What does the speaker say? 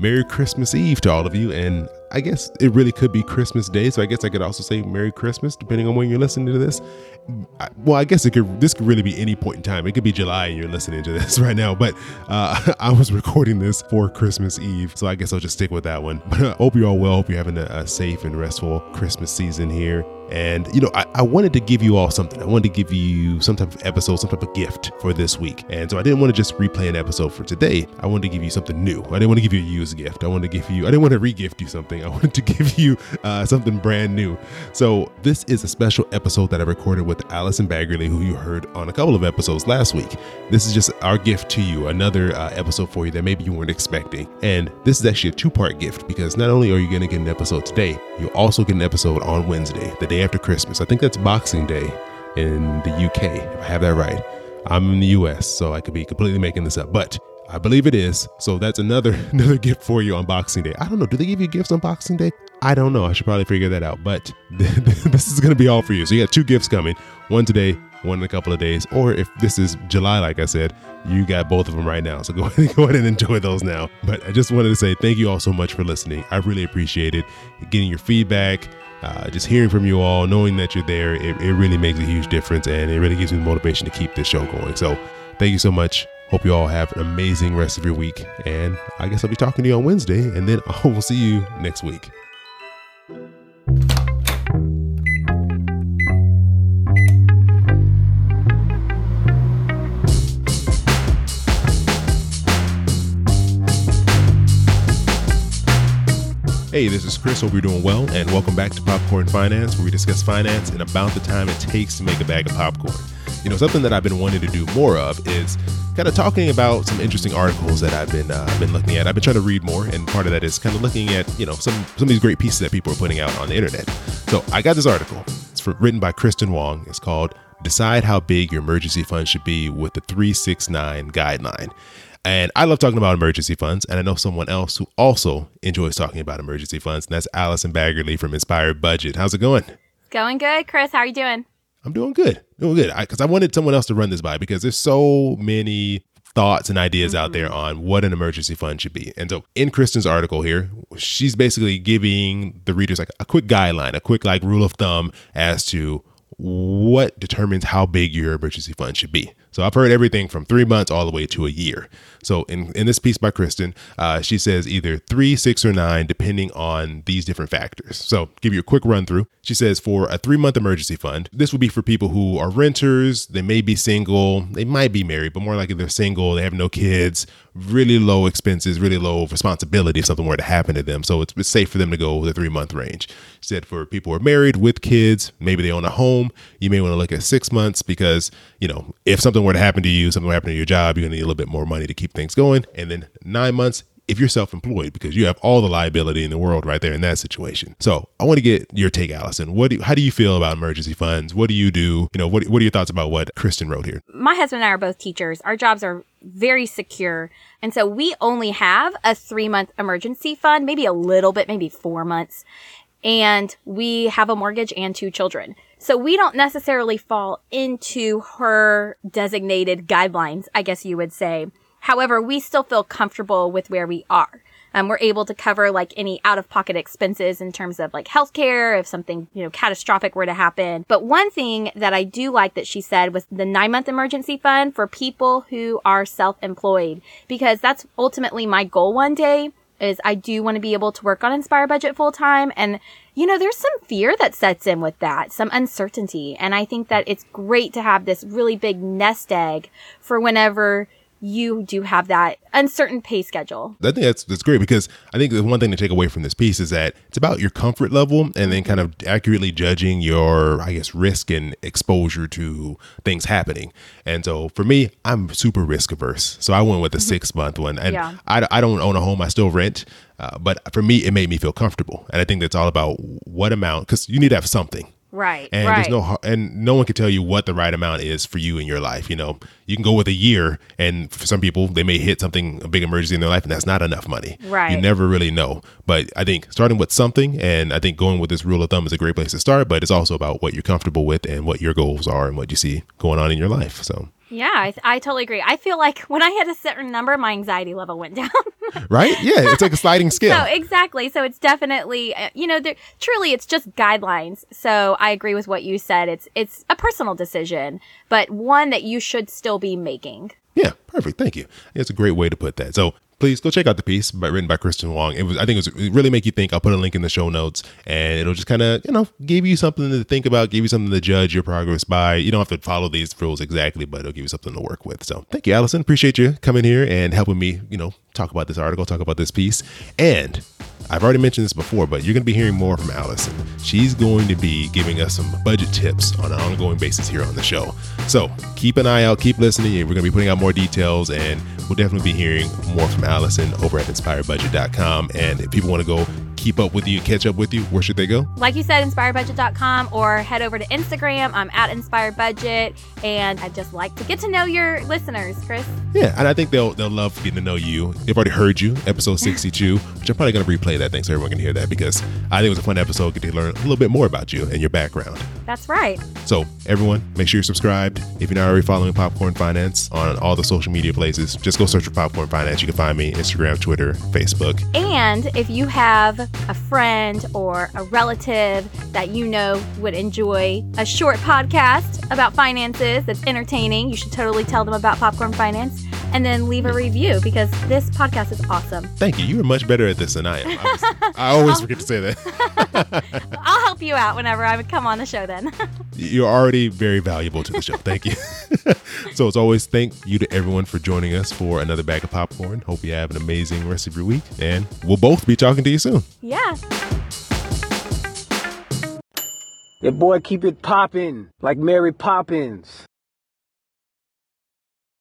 Merry Christmas Eve to all of you. And I guess it really could be Christmas Day. So I guess I could also say Merry Christmas, depending on when you're listening to this. Well, I guess it could. This could really be any point in time. It could be July and you're listening to this right now. But uh, I was recording this for Christmas Eve, so I guess I'll just stick with that one. But I hope you're all well. Hope you're having a, a safe and restful Christmas season here. And, you know, I, I, wanted to give you all something. I wanted to give you some type of episode, some type of gift for this week. And so I didn't want to just replay an episode for today. I wanted to give you something new. I didn't want to give you a used gift. I wanted to give you, I didn't want to re-gift you something. I wanted to give you uh, something brand new. So this is a special episode that I recorded with Allison Baggerly, who you heard on a couple of episodes last week. This is just our gift to you, another uh, episode for you that maybe you weren't expecting. And this is actually a two-part gift because not only are you going to get an episode today, you'll also get an episode on Wednesday, the day after Christmas. I think that's Boxing Day in the UK, if I have that right. I'm in the US, so I could be completely making this up, but I believe it is. So that's another another gift for you on Boxing Day. I don't know. Do they give you gifts on Boxing Day? I don't know. I should probably figure that out. But this is going to be all for you. So you got two gifts coming. One today, one in a couple of days. Or if this is July, like I said, you got both of them right now. So go ahead, go ahead and enjoy those now. But I just wanted to say thank you all so much for listening. I really appreciate it. Getting your feedback uh, just hearing from you all, knowing that you're there, it, it really makes a huge difference and it really gives me the motivation to keep this show going. So thank you so much. Hope you all have an amazing rest of your week. And I guess I'll be talking to you on Wednesday and then I will see you next week. Hey, this is Chris. Hope you're doing well, and welcome back to Popcorn Finance, where we discuss finance and about the time it takes to make a bag of popcorn. You know, something that I've been wanting to do more of is kind of talking about some interesting articles that I've been uh, been looking at. I've been trying to read more, and part of that is kind of looking at you know some some of these great pieces that people are putting out on the internet. So I got this article. It's for, written by Kristin Wong. It's called "Decide How Big Your Emergency Fund Should Be with the 369 Guideline." And I love talking about emergency funds. And I know someone else who also enjoys talking about emergency funds, and that's Allison Baggerly from Inspired Budget. How's it going? Going good, Chris. How are you doing? I'm doing good. Doing good. Because I, I, wanted someone else to run this by because there's so many thoughts and ideas mm-hmm. out there mm-hmm. on what an emergency fund should be. And so in Kristin's article here, she's basically giving the readers like a quick guideline, a quick like rule of thumb as to what determines how big your emergency fund should be. So I've heard everything from three months all the way to a year. So in, in this piece by Kristin, uh, she says either three, six, or nine, depending on these different factors. So give you a quick run through. She says for a three month emergency fund, this would be for people who are renters, they may be single, they might be married, but more likely they're single, they have no kids, really low expenses, really low responsibility if something were to happen to them. So it's, it's safe for them to go the three month range. She said for people who are married with kids, maybe they own a home, you may want to look at six months because, you know, if something were to happen to you, something were to happen to your job, you're going to need a little bit more money to keep things going. And then nine months, if you're self-employed because you have all the liability in the world right there in that situation. So I want to get your take, Allison. What do how do you feel about emergency funds? What do you do? You know, what what are your thoughts about what Kristin wrote here? My husband and I are both teachers. Our jobs are very secure. And so we only have a three month emergency fund, maybe a little bit, maybe four months. And we have a mortgage and two children. So we don't necessarily fall into her designated guidelines, I guess you would say. However, we still feel comfortable with where we are. Um, we're able to cover like any out of pocket expenses in terms of like healthcare if something, you know, catastrophic were to happen. But one thing that I do like that she said was the nine month emergency fund for people who are self employed, because that's ultimately my goal one day is I do want to be able to work on Inspired Budget full time. And, you know, there's some fear that sets in with that, some uncertainty. And I think that it's great to have this really big nest egg for whenever you do have that uncertain pay schedule. I think that's that's great because I think the one thing to take away from this piece is that it's about your comfort level and then kind of accurately judging your I guess risk and exposure to things happening. And so for me, I'm super risk averse. So I went with the mm-hmm. 6 month one and yeah. I, I don't own a home, I still rent. Uh, but for me, it made me feel comfortable, and I think that's all about what amount because you need to have something Right. And right. there's no and no one can tell you what the right amount is for you in your life. You know, you can go with a year, and for some people, they may hit something a big emergency in their life, and that's not enough money. Right. You never really know. But I think starting with something, and I think going with this rule of thumb is a great place to start. But it's also about what you're comfortable with and what your goals are and what you see going on in your life. So. Yeah, I, I totally agree. I feel like when I hit a certain number, my anxiety level went down. right? Yeah, it's like a sliding scale. So exactly. So it's definitely, uh, you know, there, truly, it's just guidelines. So I agree with what you said. It's it's a personal decision, but one that you should still be making. Yeah, perfect. Thank you. It's a great way to put that. So please go check out the piece by, written by Kristin Wong. It was, I think, it, was, it really make you think. I'll put a link in the show notes, and it'll just kind of, you know, give you something to think about, give you something to judge your progress by. You don't have to follow these rules exactly, but it'll give you something to work with. So, thank you, Allison. Appreciate you coming here and helping me, you know, talk about this article, talk about this piece, and I've already mentioned this before, but you're going to be hearing more from Allison. She's going to be giving us some budget tips on an ongoing basis here on the show. So keep an eye out, keep listening. We're going to be putting out more details, and we'll definitely be hearing more from Allison over at inspiredbudget.com. And if people want to go keep up with you, catch up with you, where should they go? Like you said, inspiredbudget.com or head over to Instagram. I'm at inspiredbudget, and I'd just like to get to know your listeners, Chris. Yeah, and I think they'll they'll love getting to know you. They've already heard you, episode 62, which I'm probably going to replay that thing so everyone can hear that because I think it was a fun episode. Get to learn a little bit more about you and your background. That's right. So everyone, make sure you're subscribed. If you're not already following Popcorn Finance on all the social media places, just go search for Popcorn Finance. You can find me Instagram, Twitter, Facebook. And if you have a friend or a relative that you know would enjoy a short podcast about finances that's entertaining, you should totally tell them about Popcorn Finance and then leave a review because this podcast is awesome. Thank you. You are much better at this than I am. I, I always forget to say that. I'll help you out whenever I would come on the show then. You're already very valuable to the show. Thank you. so, as always, thank you to everyone for joining us for another bag of popcorn. Hope you have an amazing rest of your week, and we'll both be talking to you soon. Yeah. Your boy keep it poppin' like Mary Poppins.